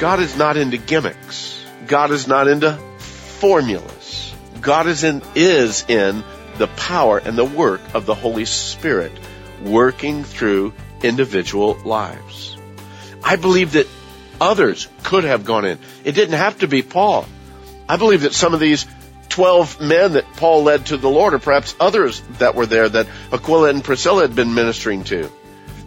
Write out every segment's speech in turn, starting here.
God is not into gimmicks. God is not into formulas. God is in, is in the power and the work of the Holy Spirit working through individual lives. I believe that others could have gone in. It didn't have to be Paul. I believe that some of these 12 men that Paul led to the Lord, or perhaps others that were there that Aquila and Priscilla had been ministering to,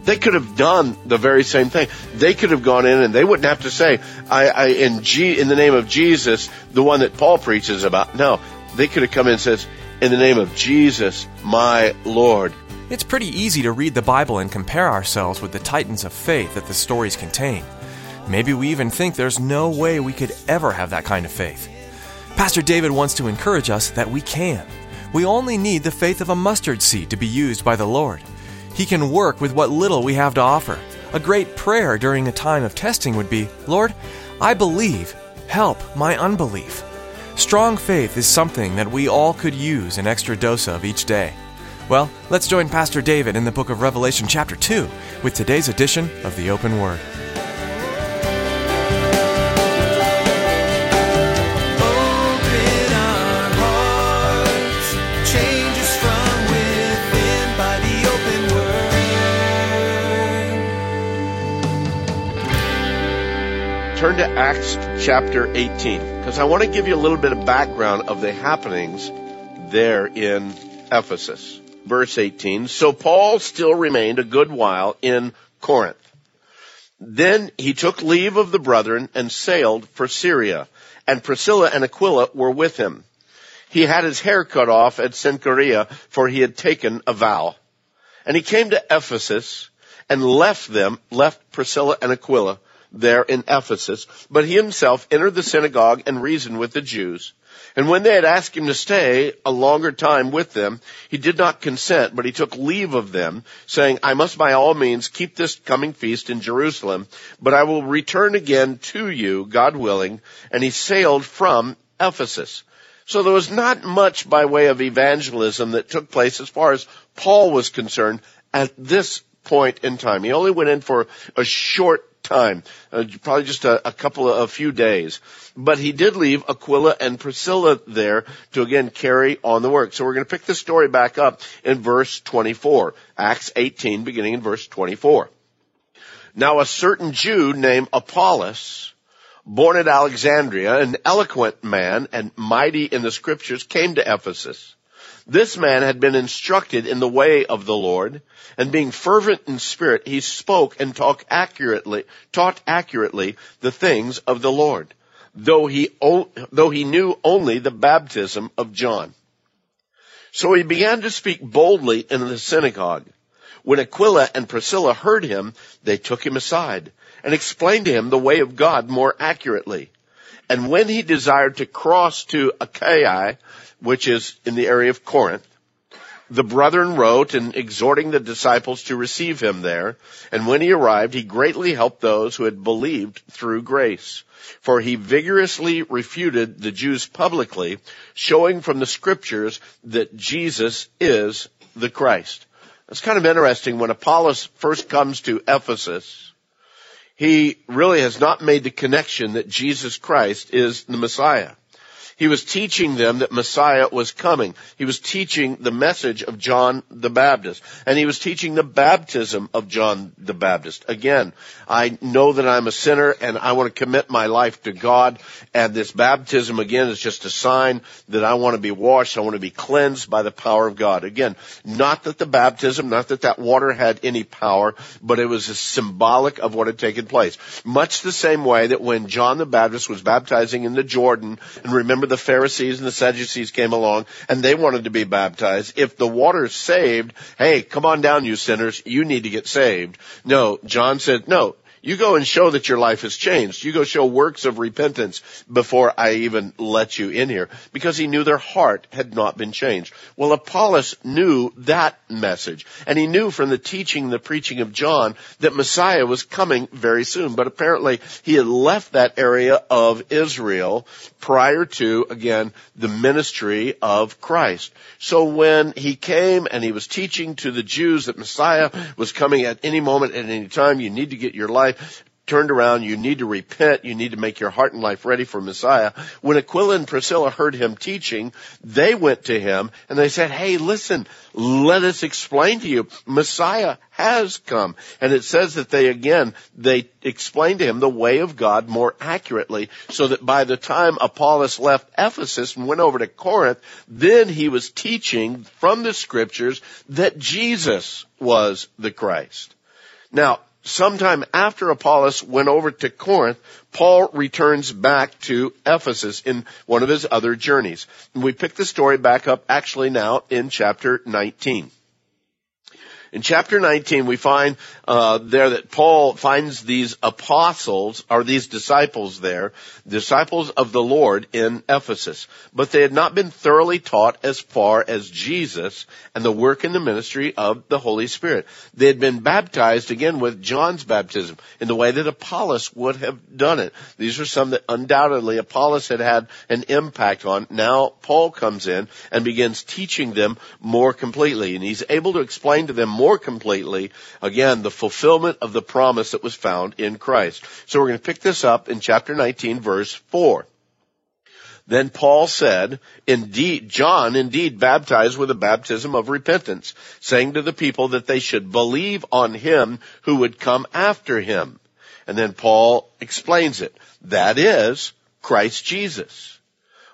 they could have done the very same thing. They could have gone in and they wouldn't have to say, I, I in G, in the name of Jesus, the one that Paul preaches about. No, they could have come in and says, in the name of Jesus, my Lord. It's pretty easy to read the Bible and compare ourselves with the titans of faith that the stories contain. Maybe we even think there's no way we could ever have that kind of faith. Pastor David wants to encourage us that we can. We only need the faith of a mustard seed to be used by the Lord. He can work with what little we have to offer. A great prayer during a time of testing would be Lord, I believe, help my unbelief. Strong faith is something that we all could use an extra dose of each day. Well, let's join Pastor David in the book of Revelation, chapter 2, with today's edition of the Open Word. Turn to Acts chapter 18, because I want to give you a little bit of background of the happenings there in Ephesus. Verse 18, so Paul still remained a good while in Corinth. Then he took leave of the brethren and sailed for Syria, and Priscilla and Aquila were with him. He had his hair cut off at Cenchrea, for he had taken a vow. And he came to Ephesus and left them, left Priscilla and Aquila there in Ephesus, but he himself entered the synagogue and reasoned with the Jews. And when they had asked him to stay a longer time with them, he did not consent, but he took leave of them, saying, I must by all means keep this coming feast in Jerusalem, but I will return again to you, God willing. And he sailed from Ephesus. So there was not much by way of evangelism that took place as far as Paul was concerned at this point in time. He only went in for a short time, uh, probably just a, a couple of a few days. But he did leave Aquila and Priscilla there to again carry on the work. So we're going to pick the story back up in verse 24, Acts 18, beginning in verse 24. Now a certain Jew named Apollos, born at Alexandria, an eloquent man and mighty in the scriptures, came to Ephesus. This man had been instructed in the way of the Lord, and being fervent in spirit, he spoke and talked accurately, taught accurately the things of the Lord, though he, though he knew only the baptism of John. So he began to speak boldly in the synagogue. When Aquila and Priscilla heard him, they took him aside and explained to him the way of God more accurately. And when he desired to cross to Achaia, which is in the area of Corinth, the brethren wrote and exhorting the disciples to receive him there. And when he arrived, he greatly helped those who had believed through grace. For he vigorously refuted the Jews publicly, showing from the scriptures that Jesus is the Christ. It's kind of interesting when Apollos first comes to Ephesus, he really has not made the connection that Jesus Christ is the Messiah. He was teaching them that Messiah was coming. He was teaching the message of John the Baptist. And he was teaching the baptism of John the Baptist. Again, I know that I'm a sinner and I want to commit my life to God. And this baptism again is just a sign that I want to be washed. I want to be cleansed by the power of God. Again, not that the baptism, not that that water had any power, but it was a symbolic of what had taken place. Much the same way that when John the Baptist was baptizing in the Jordan, and remember remember the Pharisees and the Sadducees came along and they wanted to be baptized. If the water's saved, hey, come on down, you sinners. You need to get saved. No, John said, no, you go and show that your life has changed. You go show works of repentance before I even let you in here because he knew their heart had not been changed. Well, Apollos knew that message and he knew from the teaching, the preaching of John that Messiah was coming very soon, but apparently he had left that area of Israel prior to, again, the ministry of Christ. So when he came and he was teaching to the Jews that Messiah was coming at any moment, at any time, you need to get your life turned around. You need to repent. You need to make your heart and life ready for Messiah. When Aquila and Priscilla heard him teaching, they went to him and they said, Hey, listen, let us explain to you. Messiah has come. And it says that they again, they explained to him the way of God more accurately so that by the time Apollos left Ephesus and went over to Corinth, then he was teaching from the scriptures that Jesus was the Christ. Now, sometime after Apollos went over to Corinth, Paul returns back to Ephesus in one of his other journeys. And we pick the story back up actually now in chapter 19. In chapter 19, we find uh, there that Paul finds these apostles, or these disciples there, disciples of the Lord in Ephesus. But they had not been thoroughly taught as far as Jesus and the work and the ministry of the Holy Spirit. They had been baptized again with John's baptism in the way that Apollos would have done it. These are some that undoubtedly Apollos had had an impact on. Now Paul comes in and begins teaching them more completely, and he's able to explain to them more more completely, again, the fulfillment of the promise that was found in Christ. So we're going to pick this up in chapter 19 verse 4. Then Paul said, indeed, John indeed baptized with a baptism of repentance, saying to the people that they should believe on him who would come after him. And then Paul explains it. That is Christ Jesus.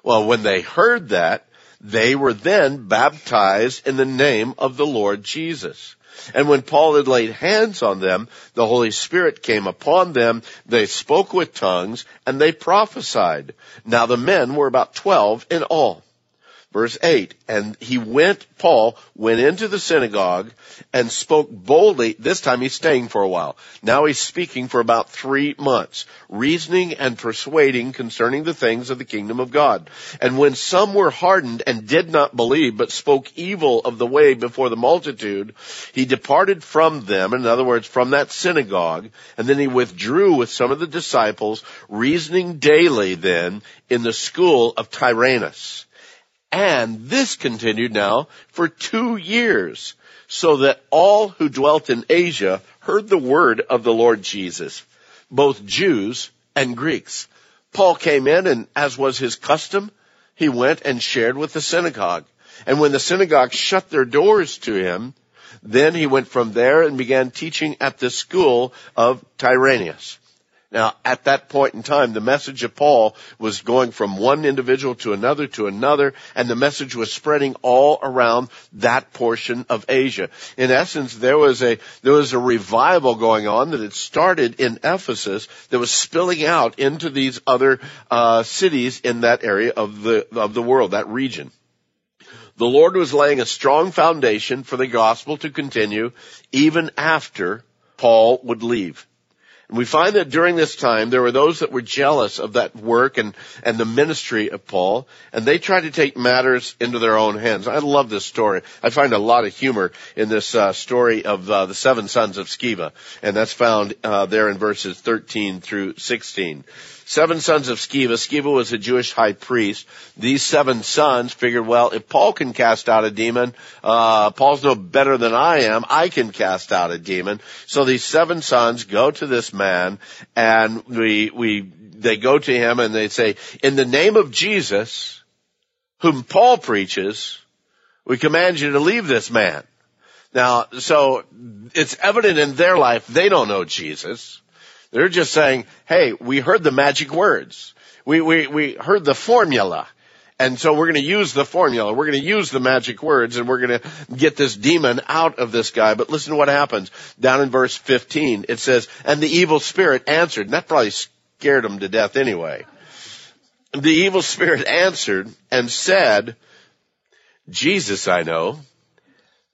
Well, when they heard that, they were then baptized in the name of the Lord Jesus. And when Paul had laid hands on them, the Holy Spirit came upon them. They spoke with tongues and they prophesied. Now the men were about twelve in all. Verse 8, and he went, Paul went into the synagogue and spoke boldly. This time he's staying for a while. Now he's speaking for about three months, reasoning and persuading concerning the things of the kingdom of God. And when some were hardened and did not believe, but spoke evil of the way before the multitude, he departed from them, in other words, from that synagogue, and then he withdrew with some of the disciples, reasoning daily then in the school of Tyrannus. And this continued now for two years, so that all who dwelt in Asia heard the word of the Lord Jesus, both Jews and Greeks. Paul came in and as was his custom, he went and shared with the synagogue. And when the synagogue shut their doors to him, then he went from there and began teaching at the school of Tyrannus. Now, at that point in time, the message of Paul was going from one individual to another to another, and the message was spreading all around that portion of Asia. In essence, there was a, there was a revival going on that had started in Ephesus that was spilling out into these other, uh, cities in that area of the, of the world, that region. The Lord was laying a strong foundation for the gospel to continue even after Paul would leave. We find that during this time, there were those that were jealous of that work and, and the ministry of Paul, and they tried to take matters into their own hands. I love this story. I find a lot of humor in this uh, story of uh, the seven sons of Sceva, and that's found uh, there in verses 13 through 16 seven sons of Sceva. Sceva was a Jewish high priest. These seven sons figured, well, if Paul can cast out a demon, uh, Paul's no better than I am. I can cast out a demon. So these seven sons go to this man and we, we, they go to him and they say, in the name of Jesus, whom Paul preaches, we command you to leave this man. Now, so it's evident in their life they don't know Jesus. They're just saying, hey, we heard the magic words. We, we, we heard the formula. And so we're going to use the formula. We're going to use the magic words and we're going to get this demon out of this guy. But listen to what happens. Down in verse 15, it says, and the evil spirit answered. And that probably scared him to death anyway. The evil spirit answered and said, Jesus I know,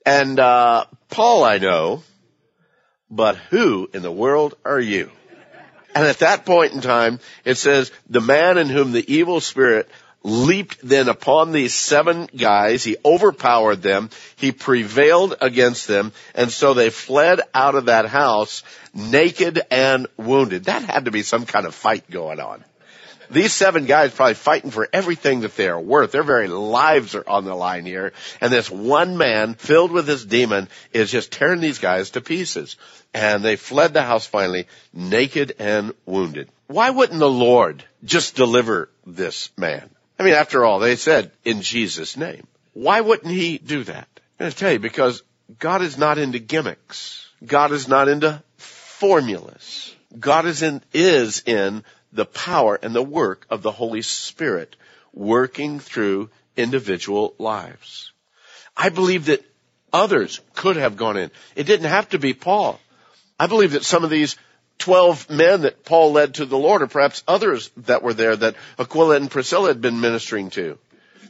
and uh, Paul I know, but who in the world are you? And at that point in time, it says, the man in whom the evil spirit leaped then upon these seven guys. He overpowered them. He prevailed against them. And so they fled out of that house naked and wounded. That had to be some kind of fight going on. These seven guys probably fighting for everything that they are worth. Their very lives are on the line here. And this one man filled with this demon is just tearing these guys to pieces. And they fled the house finally naked and wounded. Why wouldn't the Lord just deliver this man? I mean, after all, they said in Jesus' name. Why wouldn't he do that? I'm going to tell you because God is not into gimmicks. God is not into formulas. God is in, is in the power and the work of the Holy Spirit working through individual lives. I believe that others could have gone in. It didn't have to be Paul. I believe that some of these 12 men that Paul led to the Lord, or perhaps others that were there that Aquila and Priscilla had been ministering to.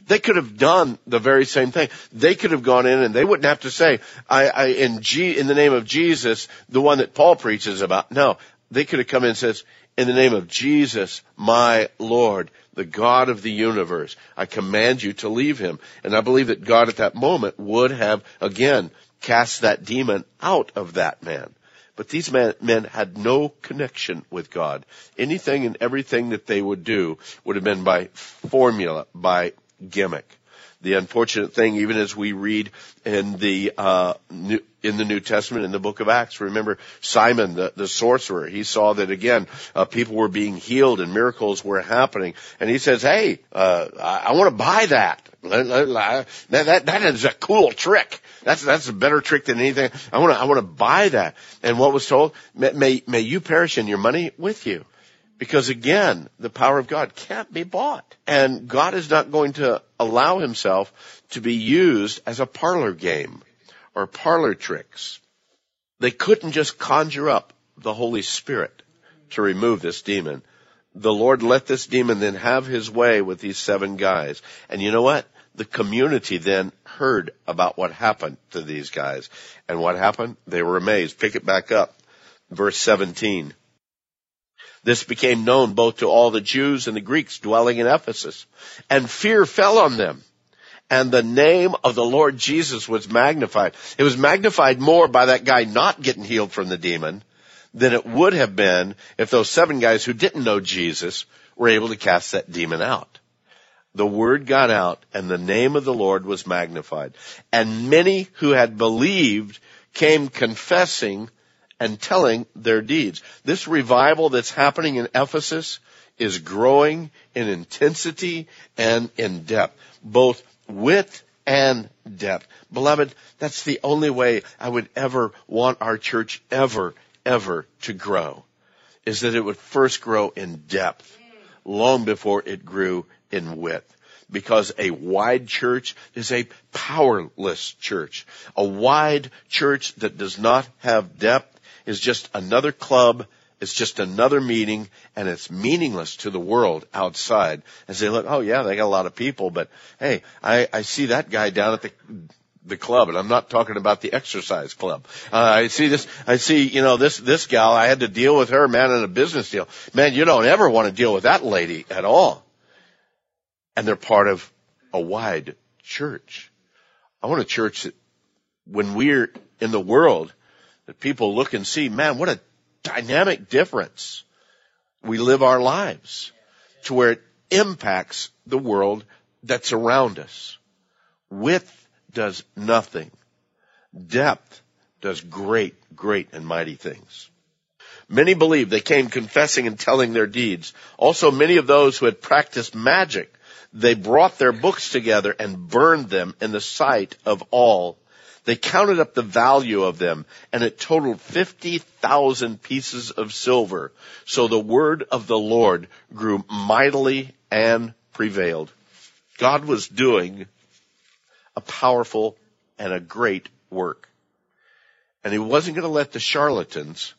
They could have done the very same thing. They could have gone in and they wouldn't have to say, I, I in G, in the name of Jesus, the one that Paul preaches about. No, they could have come in and says, in the name of Jesus, my Lord, the God of the universe, I command you to leave him. And I believe that God at that moment would have again cast that demon out of that man. But these men, had no connection with God. Anything and everything that they would do would have been by formula, by gimmick. The unfortunate thing, even as we read in the uh, New, in the New Testament in the Book of Acts, remember Simon the, the sorcerer. He saw that again, uh, people were being healed and miracles were happening, and he says, "Hey, uh, I, I want to buy that. That, that. that is a cool trick. That's that's a better trick than anything. I want to I want to buy that." And what was told? May, may you perish and your money with you. Because again, the power of God can't be bought. And God is not going to allow himself to be used as a parlor game or parlor tricks. They couldn't just conjure up the Holy Spirit to remove this demon. The Lord let this demon then have his way with these seven guys. And you know what? The community then heard about what happened to these guys. And what happened? They were amazed. Pick it back up. Verse 17. This became known both to all the Jews and the Greeks dwelling in Ephesus. And fear fell on them. And the name of the Lord Jesus was magnified. It was magnified more by that guy not getting healed from the demon than it would have been if those seven guys who didn't know Jesus were able to cast that demon out. The word got out and the name of the Lord was magnified. And many who had believed came confessing and telling their deeds. This revival that's happening in Ephesus is growing in intensity and in depth, both width and depth. Beloved, that's the only way I would ever want our church ever, ever to grow, is that it would first grow in depth long before it grew in width because a wide church is a powerless church. A wide church that does not have depth is just another club. It's just another meeting and it's meaningless to the world outside as they look, oh yeah, they got a lot of people, but hey, I, I see that guy down at the, the club, and I'm not talking about the exercise club. Uh, I see this, I see, you know, this, this gal, I had to deal with her, man, in a business deal. Man, you don't ever want to deal with that lady at all. And they're part of a wide church. I want a church that when we're in the world, that people look and see, man, what a dynamic difference we live our lives to where it impacts the world that's around us. Width does nothing. Depth does great, great and mighty things. Many believed they came confessing and telling their deeds. Also many of those who had practiced magic, they brought their books together and burned them in the sight of all they counted up the value of them and it totaled 50,000 pieces of silver. So the word of the Lord grew mightily and prevailed. God was doing a powerful and a great work. And he wasn't going to let the charlatans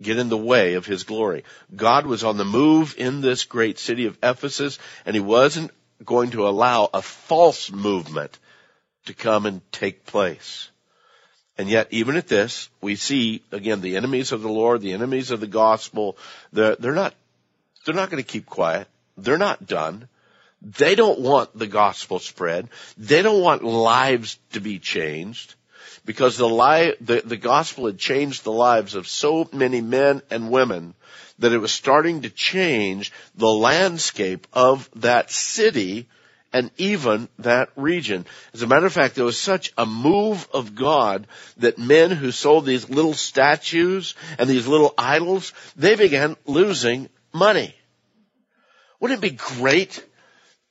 get in the way of his glory. God was on the move in this great city of Ephesus, and he wasn't going to allow a false movement to come and take place. And yet, even at this, we see again the enemies of the Lord, the enemies of the gospel. They're, they're not, they're not going to keep quiet. They're not done. They don't want the gospel spread. They don't want lives to be changed because the lie, the, the gospel had changed the lives of so many men and women that it was starting to change the landscape of that city and even that region. As a matter of fact, there was such a move of God that men who sold these little statues and these little idols, they began losing money. Wouldn't it be great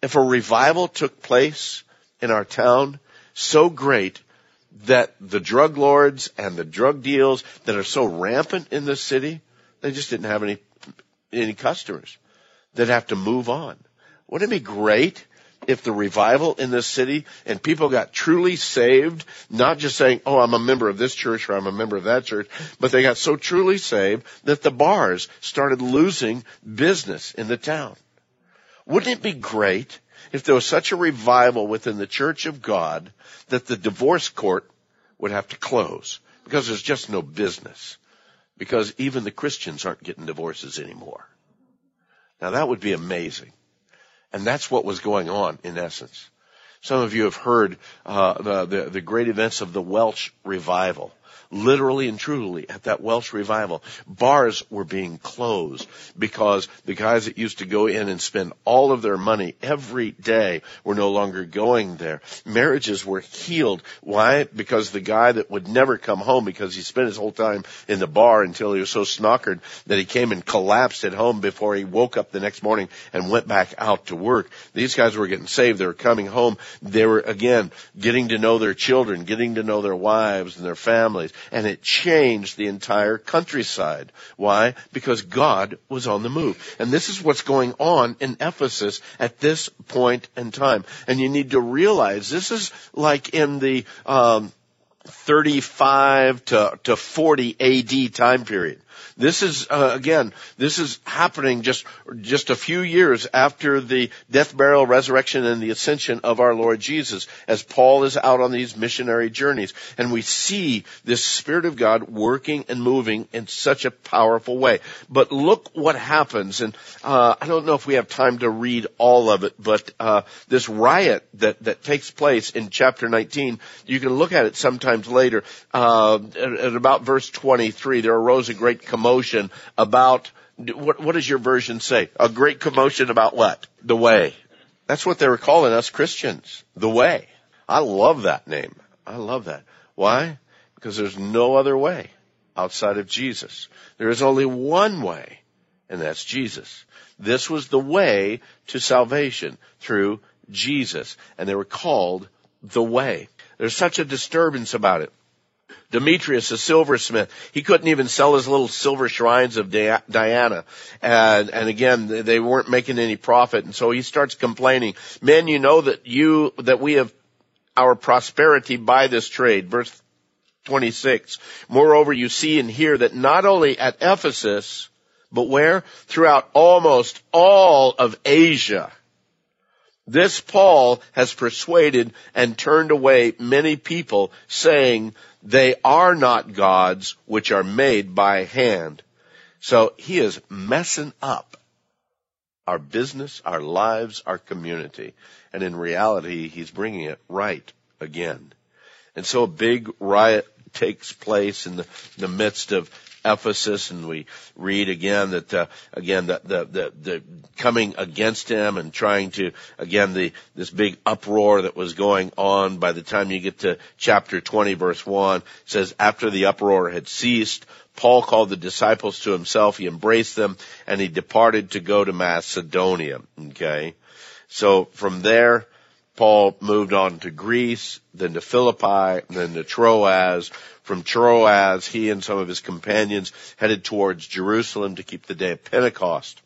if a revival took place in our town so great that the drug lords and the drug deals that are so rampant in this city, they just didn't have any, any customers. They'd have to move on. Wouldn't it be great if the revival in this city and people got truly saved, not just saying, oh, I'm a member of this church or I'm a member of that church, but they got so truly saved that the bars started losing business in the town. Wouldn't it be great if there was such a revival within the church of God that the divorce court would have to close because there's just no business because even the Christians aren't getting divorces anymore. Now that would be amazing. And that's what was going on in essence. Some of you have heard uh, the, the, the great events of the Welsh revival literally and truly at that Welsh revival, bars were being closed because the guys that used to go in and spend all of their money every day were no longer going there. Marriages were healed. Why? Because the guy that would never come home because he spent his whole time in the bar until he was so snockered that he came and collapsed at home before he woke up the next morning and went back out to work. These guys were getting saved. They were coming home. They were again getting to know their children, getting to know their wives and their families and it changed the entire countryside. Why? Because God was on the move. And this is what's going on in Ephesus at this point in time. And you need to realize this is like in the um, 35 to, to 40 AD time period. This is uh, again, this is happening just just a few years after the death, burial, resurrection, and the ascension of our Lord Jesus, as Paul is out on these missionary journeys, and we see this Spirit of God working and moving in such a powerful way. But look what happens, and uh, I don't know if we have time to read all of it, but uh, this riot that that takes place in chapter 19, you can look at it sometimes later. Uh, at, at about verse 23, there arose a great commotion about what, what does your version say? A great commotion about what? The way. That's what they were calling us Christians. The way. I love that name. I love that. Why? Because there's no other way outside of Jesus. There is only one way, and that's Jesus. This was the way to salvation through Jesus, and they were called the way. There's such a disturbance about it. Demetrius, a silversmith, he couldn't even sell his little silver shrines of Diana. And, and again, they weren't making any profit. And so he starts complaining, men, you know that you, that we have our prosperity by this trade. Verse 26. Moreover, you see and hear that not only at Ephesus, but where? Throughout almost all of Asia. This Paul has persuaded and turned away many people saying they are not gods which are made by hand. So he is messing up our business, our lives, our community. And in reality, he's bringing it right again. And so a big riot takes place in the, the midst of Ephesus, and we read again that uh, again the, the, the the coming against him and trying to again the this big uproar that was going on. By the time you get to chapter twenty, verse one, says after the uproar had ceased, Paul called the disciples to himself. He embraced them, and he departed to go to Macedonia. Okay, so from there. Paul moved on to Greece, then to Philippi, then to Troas, from Troas, he and some of his companions headed towards Jerusalem to keep the day of Pentecost.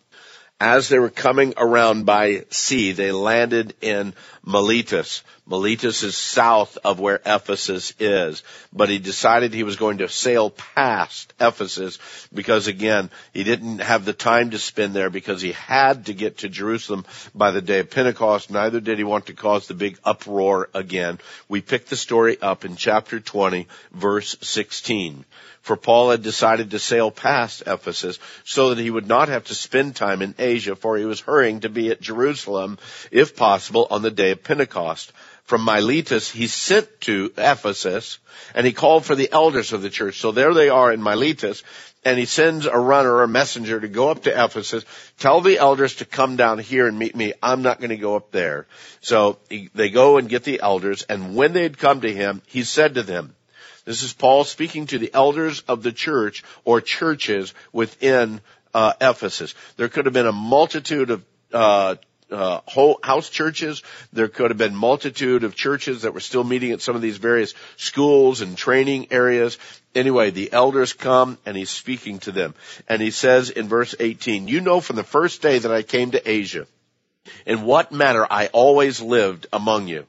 As they were coming around by sea, they landed in Miletus. Miletus is south of where Ephesus is, but he decided he was going to sail past Ephesus because again, he didn't have the time to spend there because he had to get to Jerusalem by the day of Pentecost. Neither did he want to cause the big uproar again. We pick the story up in chapter 20, verse 16 for Paul had decided to sail past Ephesus so that he would not have to spend time in Asia, for he was hurrying to be at Jerusalem, if possible, on the day Pentecost. From Miletus, he sent to Ephesus, and he called for the elders of the church. So there they are in Miletus, and he sends a runner a messenger to go up to Ephesus, tell the elders to come down here and meet me. I'm not going to go up there. So he, they go and get the elders, and when they had come to him, he said to them, this is Paul speaking to the elders of the church or churches within uh, Ephesus. There could have been a multitude of uh, uh, house churches. There could have been multitude of churches that were still meeting at some of these various schools and training areas. Anyway, the elders come and he's speaking to them. And he says in verse 18, you know from the first day that I came to Asia, in what manner I always lived among you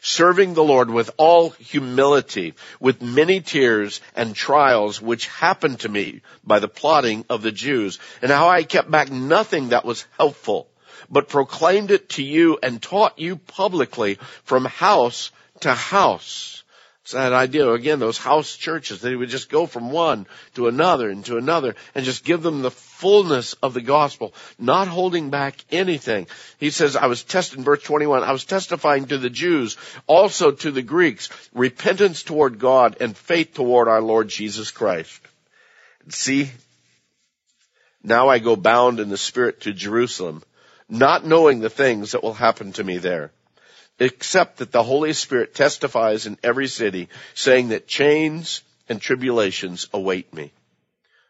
serving the Lord with all humility, with many tears and trials which happened to me by the plotting of the Jews, and how I kept back nothing that was helpful, but proclaimed it to you and taught you publicly from house to house it's that idea, again, those house churches, they would just go from one to another and to another and just give them the fullness of the gospel, not holding back anything. He says, I was testing, verse 21, I was testifying to the Jews, also to the Greeks, repentance toward God and faith toward our Lord Jesus Christ. See, now I go bound in the Spirit to Jerusalem, not knowing the things that will happen to me there except that the Holy Spirit testifies in every city, saying that chains and tribulations await me.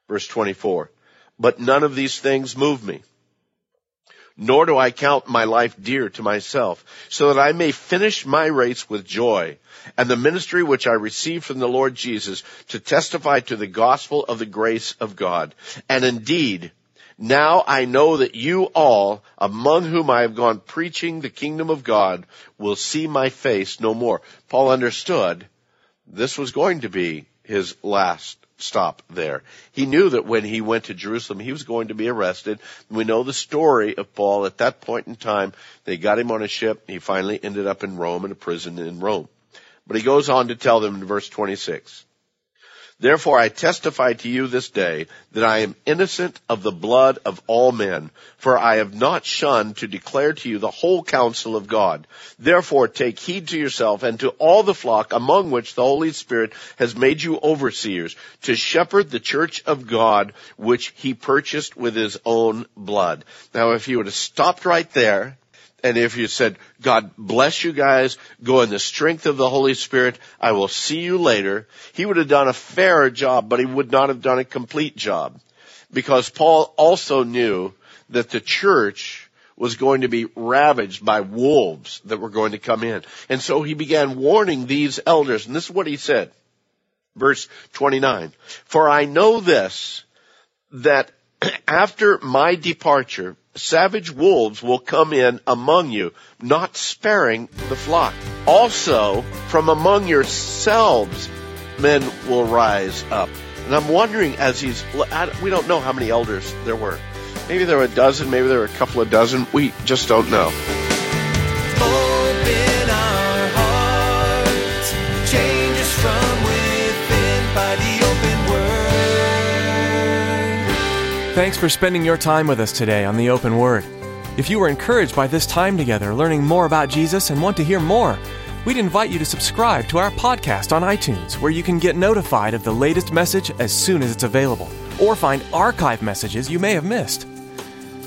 Verse 24. But none of these things move me. Nor do I count my life dear to myself, so that I may finish my race with joy, and the ministry which I received from the Lord Jesus to testify to the gospel of the grace of God. And indeed, now I know that you all, among whom I have gone preaching the kingdom of God, will see my face no more. Paul understood this was going to be his last stop there. He knew that when he went to Jerusalem, he was going to be arrested. We know the story of Paul at that point in time. They got him on a ship. He finally ended up in Rome in a prison in Rome. But he goes on to tell them in verse 26. Therefore I testify to you this day that I am innocent of the blood of all men, for I have not shunned to declare to you the whole counsel of God. Therefore take heed to yourself and to all the flock among which the Holy Spirit has made you overseers to shepherd the church of God which he purchased with his own blood. Now if you would have stopped right there, and if you said, God bless you guys, go in the strength of the Holy Spirit, I will see you later, he would have done a fairer job, but he would not have done a complete job. Because Paul also knew that the church was going to be ravaged by wolves that were going to come in. And so he began warning these elders, and this is what he said. Verse 29. For I know this, that after my departure, savage wolves will come in among you, not sparing the flock. Also, from among yourselves, men will rise up. And I'm wondering as he's, we don't know how many elders there were. Maybe there were a dozen, maybe there were a couple of dozen. We just don't know. Thanks for spending your time with us today on the Open Word. If you were encouraged by this time together learning more about Jesus and want to hear more, we'd invite you to subscribe to our podcast on iTunes, where you can get notified of the latest message as soon as it's available, or find archive messages you may have missed.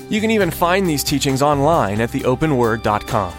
You can even find these teachings online at theopenword.com.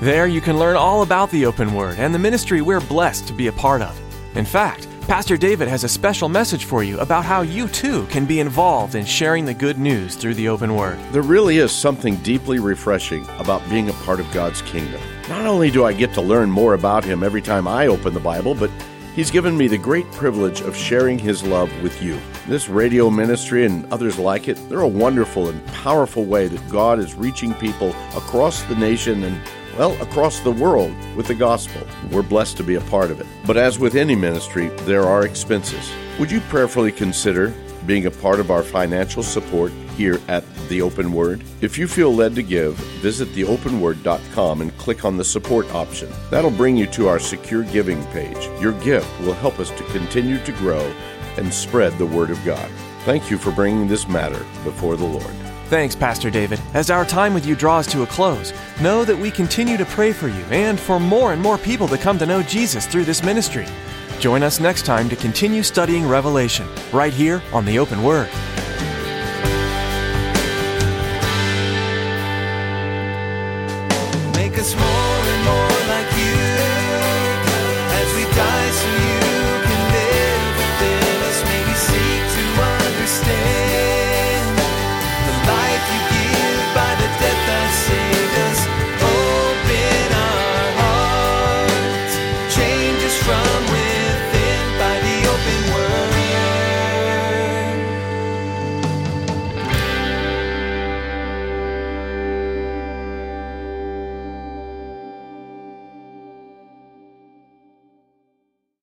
There you can learn all about the Open Word and the ministry we're blessed to be a part of. In fact, Pastor David has a special message for you about how you too can be involved in sharing the good news through the open word. There really is something deeply refreshing about being a part of God's kingdom. Not only do I get to learn more about Him every time I open the Bible, but He's given me the great privilege of sharing His love with you. This radio ministry and others like it, they're a wonderful and powerful way that God is reaching people across the nation and well, across the world with the gospel. We're blessed to be a part of it. But as with any ministry, there are expenses. Would you prayerfully consider being a part of our financial support here at The Open Word? If you feel led to give, visit theopenword.com and click on the support option. That'll bring you to our secure giving page. Your gift will help us to continue to grow and spread the Word of God. Thank you for bringing this matter before the Lord. Thanks, Pastor David. As our time with you draws to a close, know that we continue to pray for you and for more and more people to come to know Jesus through this ministry. Join us next time to continue studying Revelation, right here on the Open Word.